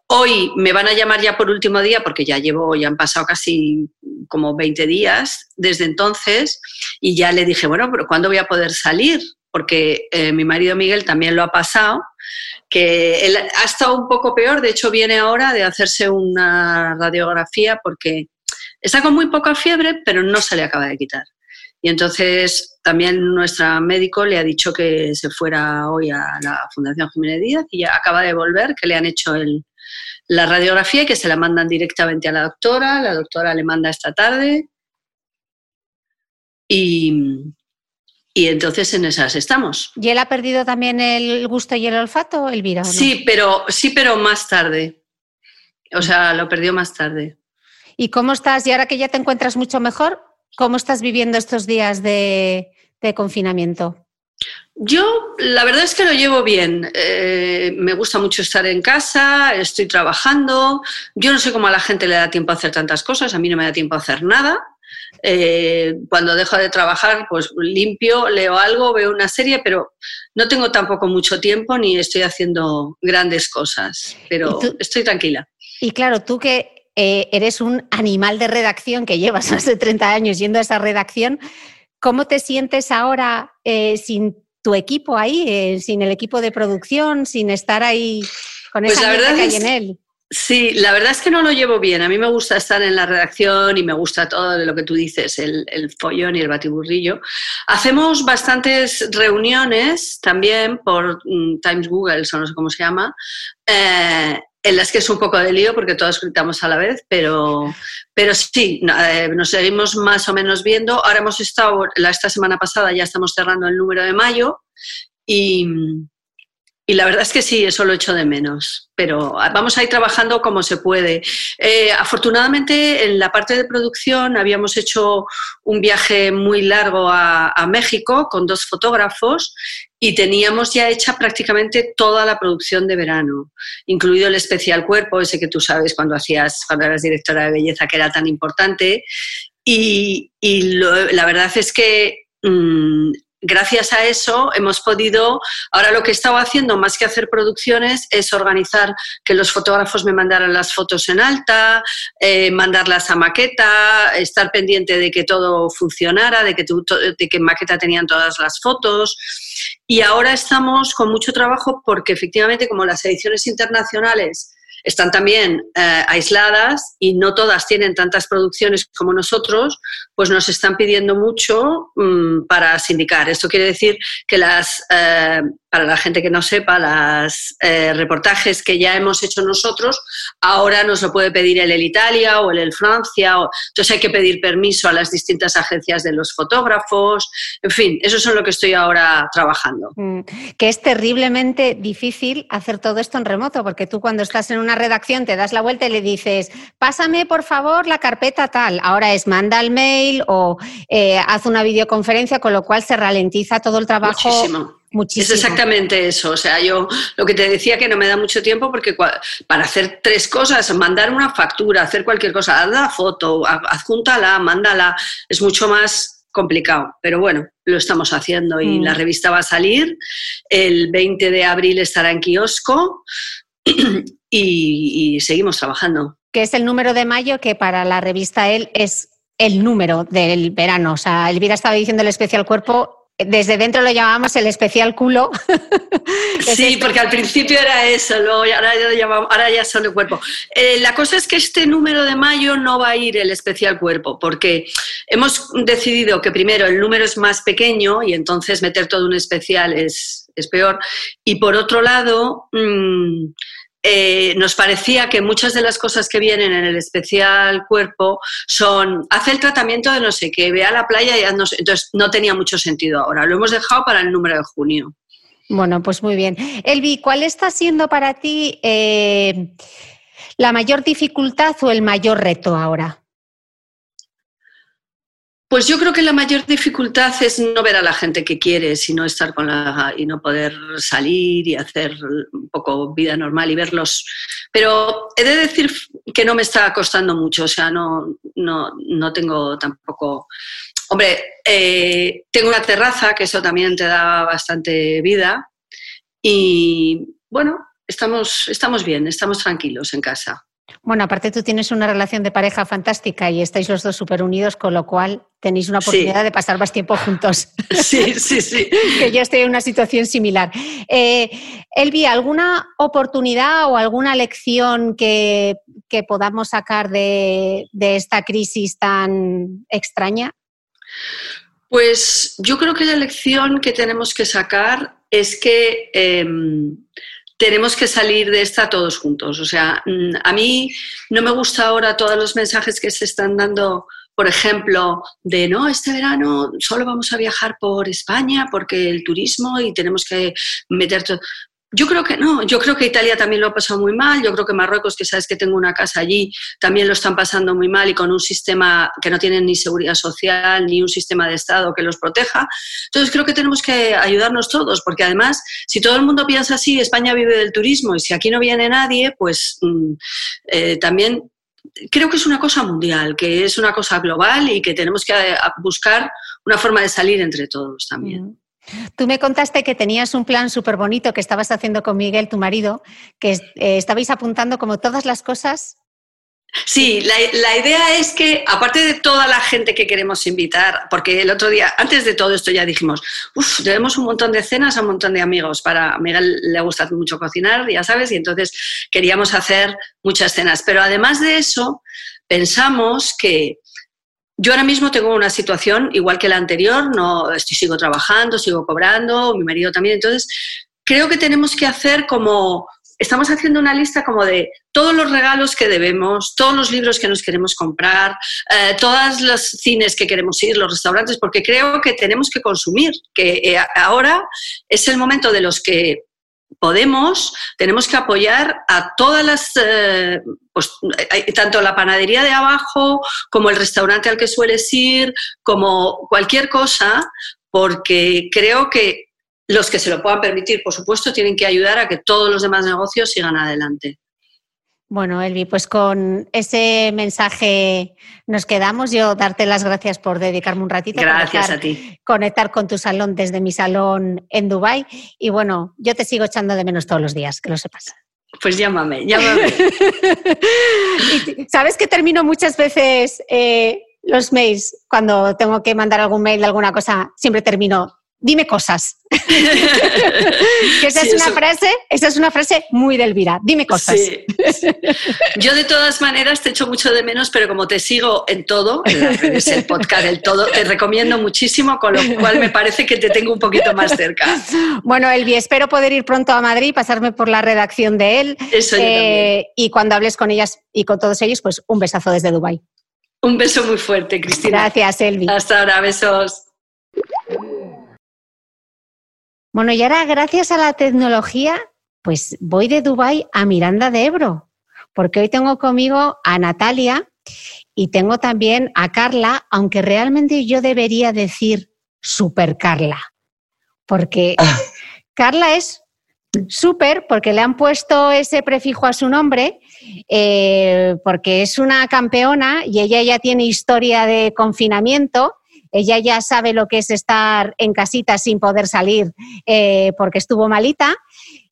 Hoy me van a llamar ya por último día porque ya llevo, ya han pasado casi como 20 días desde entonces y ya le dije, bueno, pero ¿cuándo voy a poder salir? Porque eh, mi marido Miguel también lo ha pasado, que él ha estado un poco peor, de hecho viene ahora de hacerse una radiografía porque está con muy poca fiebre, pero no se le acaba de quitar. Y entonces también nuestra médico le ha dicho que se fuera hoy a la Fundación Jiménez Díaz y ya acaba de volver, que le han hecho el, la radiografía que se la mandan directamente a la doctora, la doctora le manda esta tarde y, entonces en esas estamos. ¿Y él ha perdido también el gusto y el olfato, Elvira? Sí, pero, sí, pero más tarde. O sea, lo perdió más tarde. ¿Y cómo estás? Y ahora que ya te encuentras mucho mejor, ¿cómo estás viviendo estos días de confinamiento? Yo, la verdad es que lo llevo bien. Eh, me gusta mucho estar en casa, estoy trabajando. Yo no sé cómo a la gente le da tiempo a hacer tantas cosas, a mí no me da tiempo a hacer nada. Eh, cuando dejo de trabajar, pues limpio, leo algo, veo una serie, pero no tengo tampoco mucho tiempo ni estoy haciendo grandes cosas, pero estoy tranquila. Y claro, tú que eh, eres un animal de redacción, que llevas más de 30 años yendo a esa redacción, ¿cómo te sientes ahora sin tu equipo ahí, eh, sin el equipo de producción, sin estar ahí con pues esa verdad que hay en él. Sí, la verdad es que no lo llevo bien. A mí me gusta estar en la redacción y me gusta todo lo que tú dices, el, follón y el batiburrillo. Hacemos bastantes reuniones también por mm, Times Google, o no sé cómo se llama, eh, en las que es un poco de lío porque todos gritamos a la vez, pero, pero sí, eh, nos seguimos más o menos viendo. Ahora hemos estado, esta semana pasada ya estamos cerrando el número de mayo y, y la verdad es que sí, eso lo echo de menos, pero vamos a ir trabajando como se puede. Eh, afortunadamente, en la parte de producción habíamos hecho un viaje muy largo a, México con dos fotógrafos y teníamos ya hecha prácticamente toda la producción de verano, incluido el especial cuerpo, ese que tú sabes cuando hacías, cuando eras directora de belleza, que era tan importante. Y, la verdad es que mm, gracias a eso hemos podido, ahora lo que he estado haciendo más que hacer producciones es organizar que los fotógrafos me mandaran las fotos en alta, eh, mandarlas a maqueta, estar pendiente de que todo funcionara, de que, de que en maqueta tenían todas las fotos. Y ahora estamos con mucho trabajo porque efectivamente como las ediciones internacionales están también eh, aisladas y no todas tienen tantas producciones como nosotros, pues nos están pidiendo mucho mm, para sindicar. Esto quiere decir que las, eh, para la gente que no sepa, los eh, reportajes que ya hemos hecho nosotros, ahora nos lo puede pedir el El Italia o el El Francia. entonces hay que pedir permiso a las distintas agencias de los fotógrafos. En fin, eso es en lo que estoy ahora trabajando. Mm, que es terriblemente difícil hacer todo esto en remoto, porque tú cuando estás en una redacción te das la vuelta y le dices, pásame por favor la carpeta tal. Ahora es manda el mail o eh, haz una videoconferencia, con lo cual se ralentiza todo el trabajo. Muchísimo. Es exactamente eso. O sea, yo lo que te decía que no me da mucho tiempo porque para hacer tres cosas, mandar una factura, hacer cualquier cosa, haz la foto, adjúntala, mándala, es mucho más complicado. Pero bueno, lo estamos haciendo y la mm. revista va a salir. El 20 de abril estará en kiosco. y, seguimos trabajando. Que es el número de mayo que para la revista él es el número del verano. O sea, Elvira estaba diciendo el especial cuerpo desde dentro lo llamamos el especial culo. sí, porque al principio era eso, luego ahora, ya ahora ya solo cuerpo. Eh, la cosa es que este número de mayo no va a ir el especial cuerpo, porque hemos decidido que primero el número es más pequeño y entonces meter todo un especial es, es peor. Y por otro lado, mmm, eh, nos parecía que muchas de las cosas que vienen en el especial cuerpo son, hace el tratamiento de no sé qué, ve a la playa y no entonces no tenía mucho sentido ahora. Lo hemos dejado para el número de junio. Bueno, pues muy bien. Elvi, ¿cuál está siendo para ti eh, la mayor dificultad o el mayor reto ahora? Pues yo creo que la mayor dificultad es no ver a la gente que quieres sino estar con la y no poder salir y hacer un poco vida normal y verlos. Pero he de decir que no me está costando mucho, o sea, no, no, no tengo tampoco. Hombre, eh, tengo una terraza, que eso también te da bastante vida. Y bueno, estamos, estamos bien, estamos tranquilos en casa. Bueno, aparte tú tienes una relación de pareja fantástica y estáis los dos súper unidos, con lo cual tenéis una oportunidad de pasar más tiempo juntos. Sí, sí, sí. que yo estoy en una situación similar. Eh, Elvi, ¿alguna oportunidad o alguna lección que, podamos sacar de, esta crisis tan extraña? Pues yo creo que la lección que tenemos que sacar es que... Em, tenemos que salir de esta todos juntos. O sea, mm, a mí no me gusta ahora todos los mensajes que se están dando, por ejemplo, de no, este verano solo vamos a viajar por España porque el turismo y tenemos que meter todo. Yo creo que no, yo creo que Italia también lo ha pasado muy mal, yo creo que Marruecos, que sabes que tengo una casa allí, también lo están pasando muy mal y con un sistema que no tienen ni seguridad social ni un sistema de Estado que los proteja. Entonces creo que tenemos que ayudarnos todos, porque además, si todo el mundo piensa así, España vive del turismo y si aquí no viene nadie, pues mm, eh, también creo que es una cosa mundial, que es una cosa global y que tenemos que eh, buscar una forma de salir entre todos también. Tú me contaste que tenías un plan súper bonito que estabas haciendo con Miguel, tu marido, que eh, estabais apuntando como todas las cosas. Sí, la, idea es que, aparte de toda la gente que queremos invitar, porque el otro día, antes de todo esto ya dijimos, uff, tenemos un montón de cenas a un montón de amigos. Para a Miguel le gusta mucho cocinar, ya sabes, y entonces queríamos hacer muchas cenas. Pero además de eso, pensamos que yo ahora mismo tengo una situación igual que la anterior, no estoy, sigo trabajando, sigo cobrando, mi marido también, entonces creo que tenemos que hacer como estamos haciendo una lista como de todos los regalos que debemos, todos los libros que nos queremos comprar, eh, todos los cines que queremos ir, los restaurantes, porque creo que tenemos que consumir, que eh, ahora es el momento de los que podemos, tenemos que apoyar a todas las, eh, pues, tanto la panadería de abajo como el restaurante al que sueles ir, como cualquier cosa, porque creo que los que se lo puedan permitir, por supuesto, tienen que ayudar a que todos los demás negocios sigan adelante. Bueno, Elvi, pues con ese mensaje nos quedamos. Yo darte las gracias por dedicarme un ratito. Gracias a ti. Conectar con tu salón desde mi salón en Dubai Y bueno, yo te sigo echando de menos todos los días, que lo sepas. Pues llámame, llámame. Sabes que termino muchas veces eh, los mails, cuando tengo que mandar algún mail de alguna cosa, siempre termino dime cosas. esa es una frase, esa es una frase muy de Elvira, dime cosas. Yo de todas maneras te echo mucho de menos, pero como te sigo en todo, en el podcast del todo, te recomiendo muchísimo, con lo cual me parece que te tengo un poquito más cerca. Bueno, Elvi, espero poder ir pronto a Madrid, pasarme por la redacción de él. Eso eh, Y cuando hables con ellas y con todos ellos, pues un besazo desde Dubai. Un beso muy fuerte, Cristina. Gracias, Elvi. Hasta ahora, besos. Bueno, y ahora gracias a la tecnología, pues voy de Dubai a Miranda de Ebro, porque hoy tengo conmigo a Natalia y tengo también a Carla, aunque realmente yo debería decir Super Carla, porque. Carla es súper porque le han puesto ese prefijo a su nombre, eh, porque es una campeona y ella ya tiene historia de confinamiento ella ya sabe lo que es estar en casita sin poder salir eh, porque estuvo malita.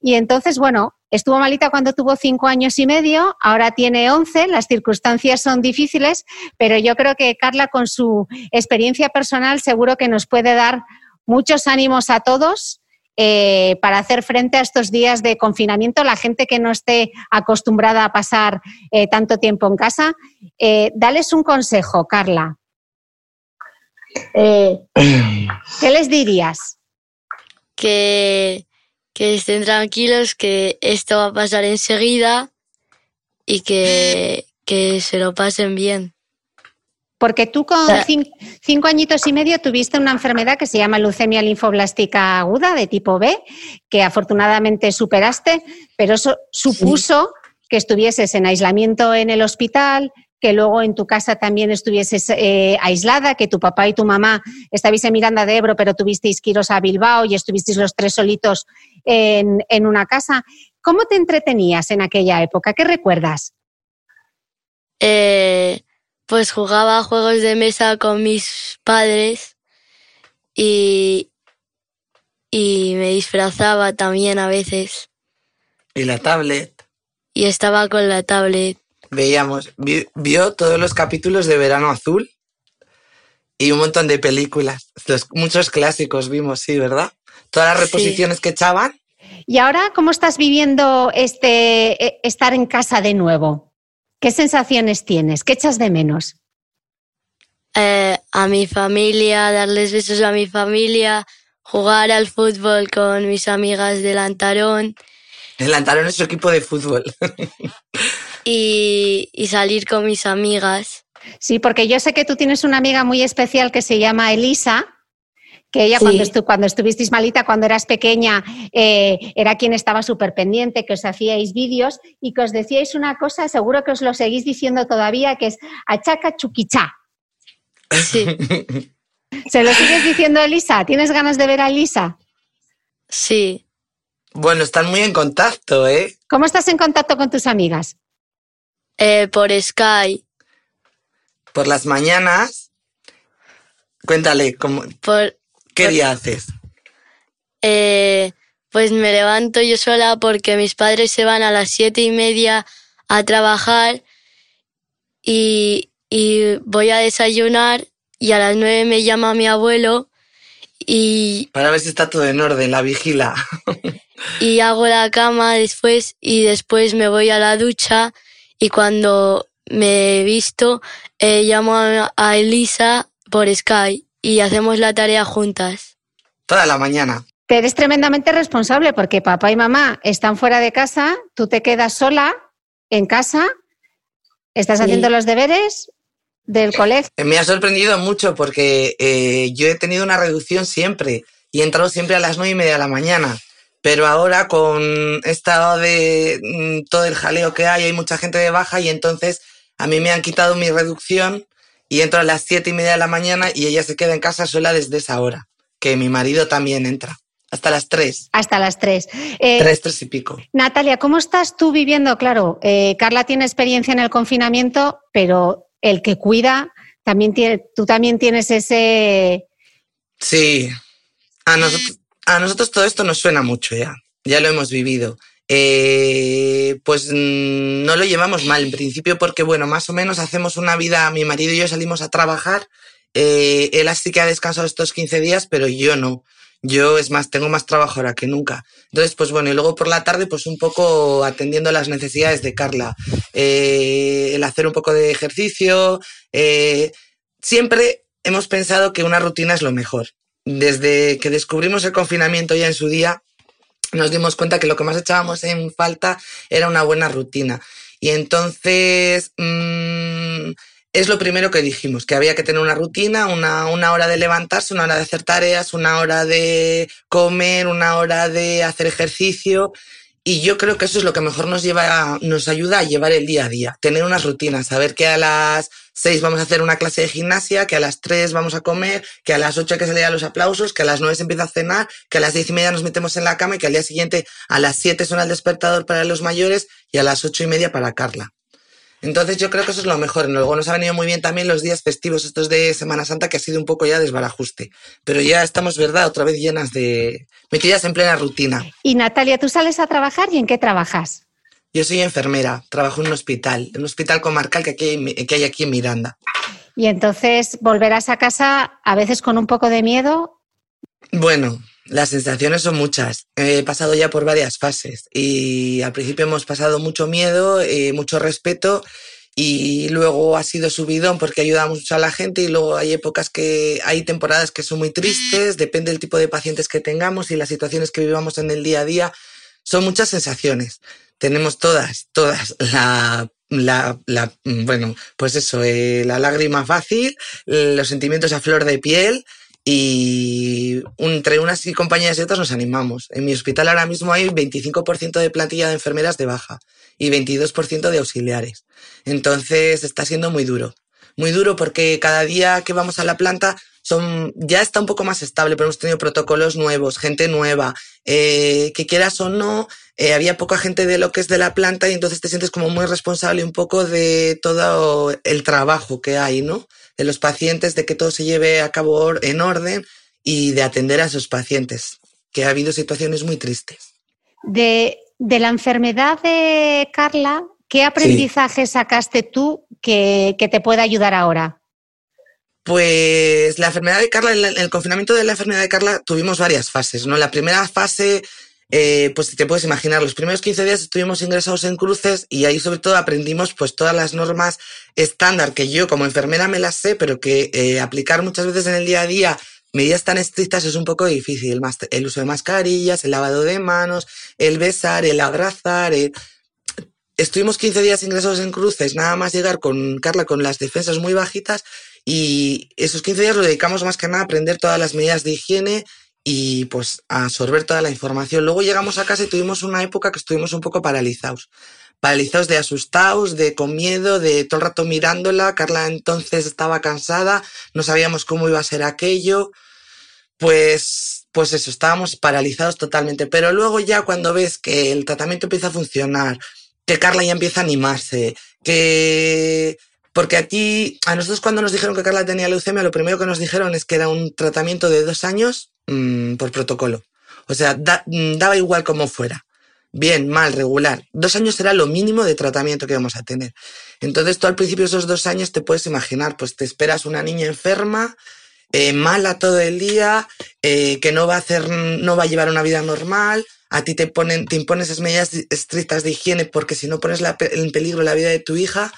Y entonces, bueno, estuvo malita cuando tuvo cinco años y medio, ahora tiene once, las circunstancias son difíciles, pero yo creo que Carla con su experiencia personal seguro que nos puede dar muchos ánimos a todos. Eh, para hacer frente a estos días de confinamiento, la gente que no esté acostumbrada a pasar eh, tanto tiempo en casa. Eh, dales un consejo, Carla. ¿Qué les dirías? Que, que estén tranquilos, que esto va a pasar enseguida y que, que se lo pasen bien. Porque tú con cinco, añitos y medio tuviste una enfermedad que se llama leucemia linfoblástica aguda de tipo B, que afortunadamente superaste, pero eso supuso que estuvieses en aislamiento en el hospital, que luego en tu casa también estuvieses eh, aislada, que tu papá y tu mamá estabais en Miranda de Ebro, pero tuvisteis que iros a Bilbao y estuvisteis los tres solitos en, en una casa. ¿Cómo te entretenías en aquella época? ¿Qué recuerdas? Eh, pues jugaba juegos de mesa con mis padres y, y me disfrazaba también a veces. ¿Y la tablet? Y estaba con la tablet. Veíamos, vio todos los capítulos de Verano Azul y un montón de películas. muchos clásicos vimos, sí, ¿verdad? Todas las reposiciones que echaban. ¿Y ahora cómo estás viviendo este e, estar en casa de nuevo? ¿Qué sensaciones tienes? ¿Qué echas de menos? Eh, a mi familia, darles besos a mi familia, jugar al fútbol con mis amigas de Lantarón. El Lantarón es su equipo de fútbol. y, salir con mis amigas. Sí, porque yo sé que tú tienes una amiga muy especial que se llama Elisa, que ella cuando, cuando estuvisteis malita, cuando eras pequeña, eh, era quien estaba súper pendiente, que os hacíais vídeos y que os decíais una cosa, seguro que os lo seguís diciendo todavía, que es achaca chuquichá. Sí. ¿Se lo sigues diciendo a Elisa? ¿Tienes ganas de ver a Elisa? Sí. Bueno, están muy en contacto, ¿eh? ¿Cómo estás en contacto con tus amigas? Eh, por Sky. Por las mañanas. Cuéntale, ¿cómo? Por, ¿Qué día haces? Eh, pues me levanto yo sola porque mis padres se van a las siete y media a trabajar y, voy a desayunar y a las nueve me llama mi abuelo y... Para ver si está todo en orden, la vigila. y hago la cama después y después me voy a la ducha y cuando me he visto eh, llamo a Elisa por Skype y hacemos la tarea juntas. Toda la mañana. Pero eres tremendamente responsable porque papá y mamá están fuera de casa, tú te quedas sola en casa, estás haciendo los deberes del colegio. Me ha sorprendido mucho porque eh, yo he tenido una reducción siempre y he entrado siempre a las nueve y media de la mañana. Pero ahora con esta de mm, todo el jaleo que hay, hay mucha gente de baja y entonces a mí me han quitado mi reducción y entro a las siete y media de la mañana y ella se queda en casa sola desde esa hora, que mi marido también entra. Hasta las tres. Hasta las tres. Eh, tres, tres y pico. Natalia, ¿cómo estás tú viviendo? Claro, eh, Carla tiene experiencia en el confinamiento, pero el que cuida, también tiene, tú también tienes ese... Sí, a nosotros, a nosotros todo esto nos suena mucho ya, ya lo hemos vivido. Eh, pues mm, no lo llevamos mal en principio porque, bueno, más o menos hacemos una vida, mi marido y yo salimos a trabajar, eh, él así que ha descansado estos 15 días, pero yo no. Yo, es más, tengo más trabajo ahora que nunca. Entonces, pues bueno, y luego por la tarde, pues un poco atendiendo las necesidades de Carla. Eh, el hacer un poco de ejercicio. siempre hemos pensado que una rutina es lo mejor. Desde que descubrimos el confinamiento ya en su día, nos dimos cuenta que lo que más echábamos en falta era una buena rutina. Y entonces mm, es lo primero que dijimos, que había que tener una rutina, una, una, hora de levantarse, una hora de hacer tareas, una hora de comer, una hora de hacer ejercicio. Y yo creo que eso es lo que mejor nos lleva, nos ayuda a llevar el día a día, tener unas rutinas, saber que a las seis vamos a hacer una clase de gimnasia, que a las tres vamos a comer, que a las ocho hay que salir a los aplausos, que a las nueve se empieza a cenar, que a las diez y media nos metemos en la cama y que al día siguiente a las siete suena el despertador para los mayores y a las ocho y media para Carla. Entonces yo creo que eso es lo mejor. Luego nos ha venido muy bien también los días festivos estos de Semana Santa, que ha sido un poco ya desbarajuste. Pero ya estamos, ¿verdad? Otra vez llenas de... metidas en plena rutina. Y Natalia, ¿tú sales a trabajar y en qué trabajas? Yo soy enfermera, trabajo en un hospital, en un hospital comarcal que, que hay aquí en Miranda. Y entonces volverás a casa a veces con un poco de miedo Bueno, las sensaciones son muchas. He pasado ya por varias fases y al principio hemos pasado mucho miedo, eh, mucho respeto y luego ha sido subidón porque ayudamos mucho a la gente y luego hay épocas que hay temporadas que son muy tristes, depende del tipo de pacientes que tengamos y las situaciones que vivamos en el día a día. Son muchas sensaciones. Tenemos todas, todas. La, la, la bueno, pues eso, eh, la lágrima fácil, los sentimientos a flor de piel, y entre unas compañías y otras nos animamos. En mi hospital ahora mismo hay 25% de plantilla de enfermeras de baja y 22% de auxiliares. Entonces está siendo muy duro. Muy duro porque cada día que vamos a la planta son, ya está un poco más estable, pero hemos tenido protocolos nuevos, gente nueva, eh, que quieras o no, eh, había poca gente de lo que es de la planta y entonces te sientes como muy responsable un poco de todo el trabajo que hay, ¿no? De los pacientes, de que todo se lleve a cabo en orden y de atender a esos pacientes, que ha habido situaciones muy tristes. De, la enfermedad de Carla, ¿qué aprendizaje sacaste tú que, te pueda ayudar ahora? Pues la enfermedad de Carla, en el confinamiento de la enfermedad de Carla tuvimos varias fases, ¿no? La primera fase eh, pues te puedes imaginar, los primeros 15 días estuvimos ingresados en cruces y ahí sobre todo aprendimos pues todas las normas estándar que yo como enfermera me las sé, pero que eh, aplicar muchas veces en el día a día medidas tan estrictas es un poco difícil. El, uso de mascarillas, el lavado de manos, el besar, el abrazar. Estuvimos 15 días ingresados en cruces, nada más llegar con Carla con las defensas muy bajitas y esos 15 días lo dedicamos más que nada a aprender todas las medidas de higiene y pues absorber toda la información. Luego llegamos a casa y tuvimos una época que estuvimos un poco paralizados. Paralizados de asustados, de con miedo, de todo el rato mirándola. Carla entonces estaba cansada, no sabíamos cómo iba a ser aquello. Pues, pues eso, estábamos paralizados totalmente. Pero luego ya cuando ves que el tratamiento empieza a funcionar, que Carla ya empieza a animarse, que porque aquí, a nosotros cuando nos dijeron que Carla tenía leucemia, lo primero que nos dijeron es que era un tratamiento de dos años Mm, por protocolo. O sea, mm, daba igual como fuera. Bien, mal, regular. Dos años era lo mínimo de tratamiento que vamos a tener. Entonces tú al principio de esos dos años te puedes imaginar, pues te esperas una niña enferma, eh, mala todo el día, eh, que no va a hacer, no va a llevar una vida normal, a ti te ponen, te impones esas medidas estrictas de higiene porque si no pones en peligro la vida de tu hija,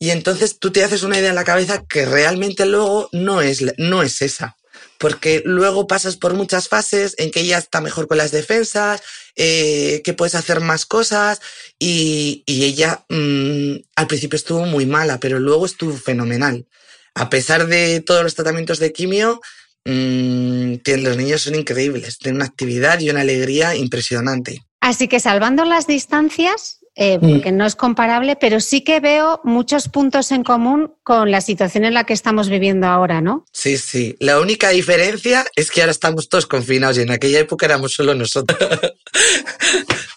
y entonces tú te haces una idea en la cabeza que realmente luego no es, no es esa porque luego pasas por muchas fases en que ella está mejor con las defensas, eh, que puedes hacer más cosas y, ella mm, al principio estuvo muy mala, pero luego estuvo fenomenal. A pesar de todos los tratamientos de quimio, mm, los niños son increíbles, tienen una actividad y una alegría impresionante. Así que salvando las distancias, eh, mm. porque no es comparable, pero sí que veo muchos puntos en común con la situación en la que estamos viviendo ahora, ¿no? Sí, sí. La única diferencia es que ahora estamos todos confinados y en aquella época éramos solo nosotros.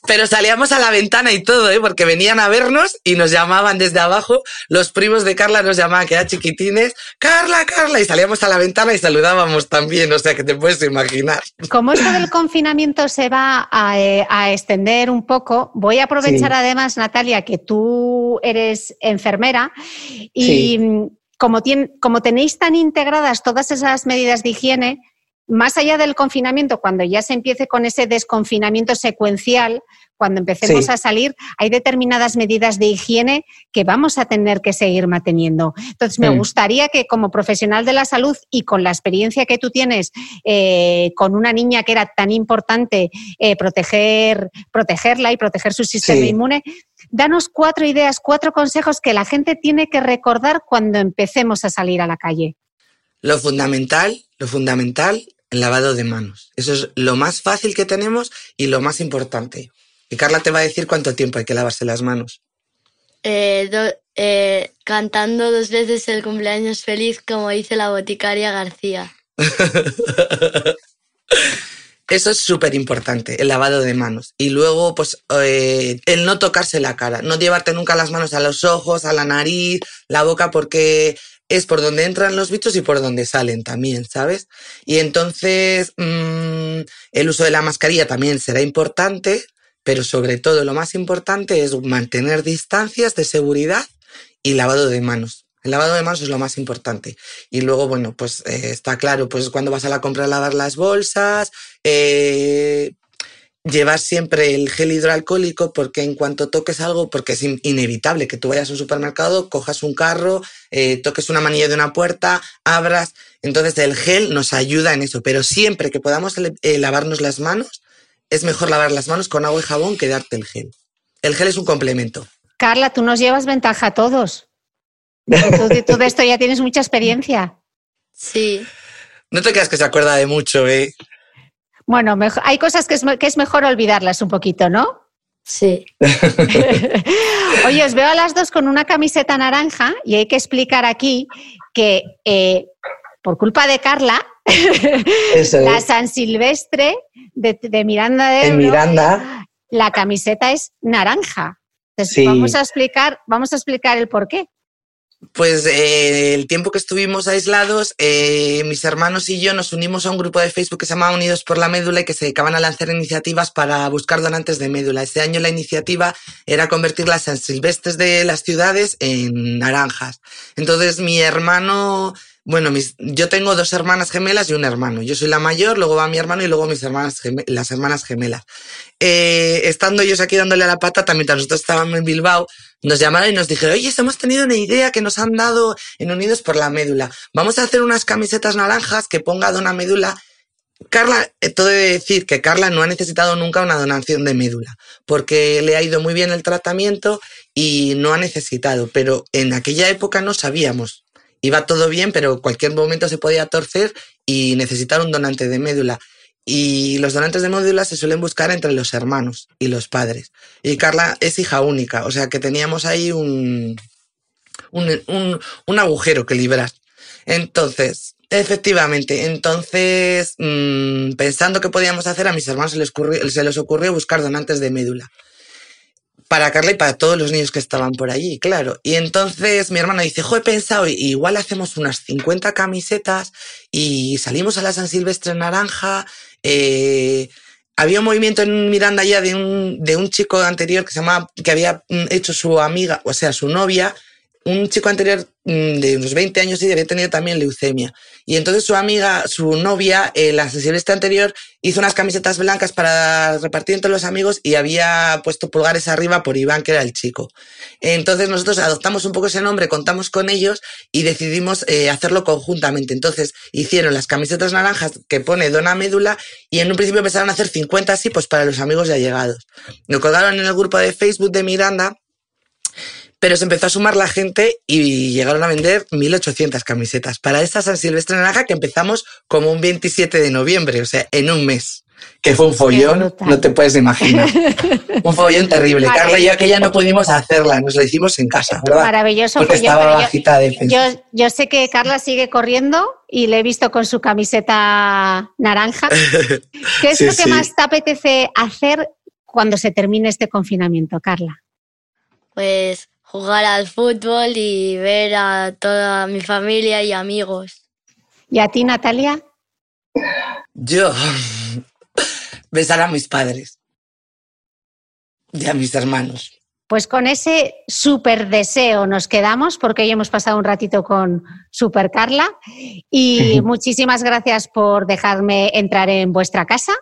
pero salíamos a la ventana y todo, ¿eh? porque venían a vernos y nos llamaban desde abajo. Los primos de Carla nos llamaban, que eran chiquitines, Carla, Carla, y salíamos a la ventana y saludábamos también, o sea que te puedes imaginar. Como esto del confinamiento se va a, eh, extender un poco, voy a aprovechar además, Natalia, que tú eres enfermera y como, como tenéis tan integradas todas esas medidas de higiene, más allá del confinamiento, cuando ya se empiece con ese desconfinamiento secuencial, cuando empecemos a salir, hay determinadas medidas de higiene que vamos a tener que seguir manteniendo. Entonces, me gustaría que como profesional de la salud y con la experiencia que tú tienes eh, con una niña que era tan importante eh, proteger, protegerla y proteger su sistema inmune, danos cuatro ideas, cuatro consejos que la gente tiene que recordar cuando empecemos a salir a la calle. Lo fundamental, lo fundamental el lavado de manos. Eso es lo más fácil que tenemos y lo más importante. Y Carla te va a decir cuánto tiempo hay que lavarse las manos. Eh, eh, cantando dos veces el cumpleaños feliz, como dice la boticaria García. Eso es súper importante, el lavado de manos. Y luego, pues, eh, el no tocarse la cara, no llevarte nunca las manos a los ojos, a la nariz, la boca, porque es por donde entran los bichos y por donde salen también, ¿sabes? Y entonces mm, el uso de la mascarilla también será importante, pero sobre todo lo más importante es mantener distancias de seguridad y lavado de manos. El lavado de manos es lo más importante. Y luego, bueno, pues eh, está claro, pues cuando vas a la compra lavar las bolsas, eh, llevar siempre el gel hidroalcohólico porque en cuanto toques algo, porque es inevitable que tú vayas a un supermercado, cojas un carro, eh, toques una manilla de una puerta, abras. Entonces el gel nos ayuda en eso, pero siempre que podamos eh, lavarnos las manos, es mejor lavar las manos con agua y jabón que darte el gel. El gel es un complemento. Carla, tú nos llevas ventaja a todos. Tú, de esto ya tienes mucha experiencia. Sí. No te creas que se acuerda de mucho, ¿eh? Bueno, hay cosas que es, mejor olvidarlas un poquito, ¿no? Sí. Oye, os veo a las dos con una camiseta naranja y hay que explicar aquí que eh, por culpa de Carla, la San Silvestre de, Miranda de, Miranda. la camiseta es naranja. Entonces, vamos a explicar, vamos a explicar el por qué. Pues eh, el tiempo que estuvimos aislados, eh, mis hermanos y yo nos unimos a un grupo de Facebook que se llama Unidos por la Médula y que se dedicaban a lanzar iniciativas para buscar donantes de médula. Este año la iniciativa era convertir las Silvestres de las ciudades en naranjas. Entonces mi hermano bueno, mis, yo tengo dos hermanas gemelas y un hermano. Yo soy la mayor, luego va mi hermano y luego mis hermanas las hermanas gemelas. Eh, estando ellos aquí dándole a la patata mientras nosotros estábamos en Bilbao, nos llamaron y nos dijeron, oye, hemos tenido una idea que nos han dado en Unidos por la Médula. Vamos a hacer unas camisetas naranjas que ponga Dona Médula. Carla, eh, todo de decir que Carla no ha necesitado nunca una donación de médula, porque le ha ido muy bien el tratamiento y no ha necesitado, pero en aquella época no sabíamos iba todo bien, pero cualquier momento se podía torcer y necesitar un donante de médula. Y los donantes de médula se suelen buscar entre los hermanos y los padres. Y Carla es hija única, o sea que teníamos ahí un, un, agujero que librar. Entonces, efectivamente, entonces, mm, pensando qué podíamos hacer, a mis hermanos se les, se les ocurrió buscar donantes de médula para Carla y para todos los niños que estaban por allí, claro. Y entonces mi hermano dice, jo, he pensado, igual hacemos unas 50 camisetas y salimos a la San Silvestre Naranja. Eh, había un movimiento en Miranda ya de un, de un chico anterior que se llamaba, que había mm, hecho su amiga, o sea, su novia, un chico anterior mm, de unos 20 años y había tenido también leucemia. Y entonces su amiga, su novia, eh, la este anterior, hizo unas camisetas blancas para repartir entre los amigos y había puesto pulgares arriba por Iván, que era el chico. Entonces nosotros adoptamos un poco ese nombre, contamos con ellos y decidimos eh, hacerlo conjuntamente. Entonces hicieron las camisetas naranjas que pone Dona Médula y en un principio empezaron a hacer 50 así, pues para los amigos ya allegados. Lo colgaron en el grupo de Facebook de Miranda pero se empezó a sumar la gente y llegaron a vender 1.800 camisetas para esta San Silvestre Naranja que empezamos como un 27 de noviembre, o sea, en un mes. Que fue un follón, no te puedes imaginar. un follón terrible. Carla y yo que ya no pudimos hacerla, nos la hicimos en casa, ¿verdad? Maravilloso. Porque estaba bajita de yo, yo, sé que Carla sigue corriendo y le he visto con su camiseta naranja. ¿Qué es lo que más te apetece hacer cuando se termine este confinamiento, Carla? Pues jugar al fútbol y ver a toda mi familia y amigos. ¿Y a ti, Natalia? Yo besar a mis padres y a mis hermanos. Pues con ese súper deseo nos quedamos porque hoy hemos pasado un ratito con Super Carla y muchísimas gracias por dejarme entrar en vuestra casa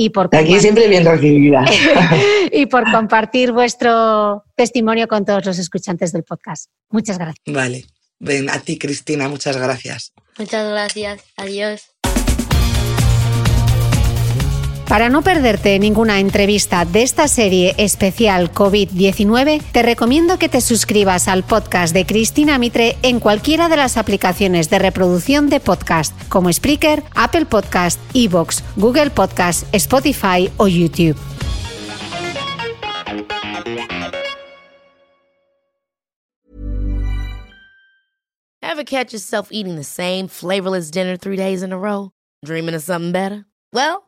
y por Aquí siempre bien recibida. y por compartir vuestro testimonio con todos los escuchantes del podcast. Muchas gracias. Vale. Ven, a ti, Cristina, muchas gracias. Muchas gracias. Adiós. Para no perderte ninguna entrevista de esta serie especial COVID-19, te recomiendo que te suscribas al podcast de Cristina Mitre en cualquiera de las aplicaciones de reproducción de podcast, como Spreaker, Apple Podcast, Evox, Google Podcast, Spotify o YouTube. Ever catch yourself eating the same flavorless dinner three days in a row? Dreaming of something better? Well,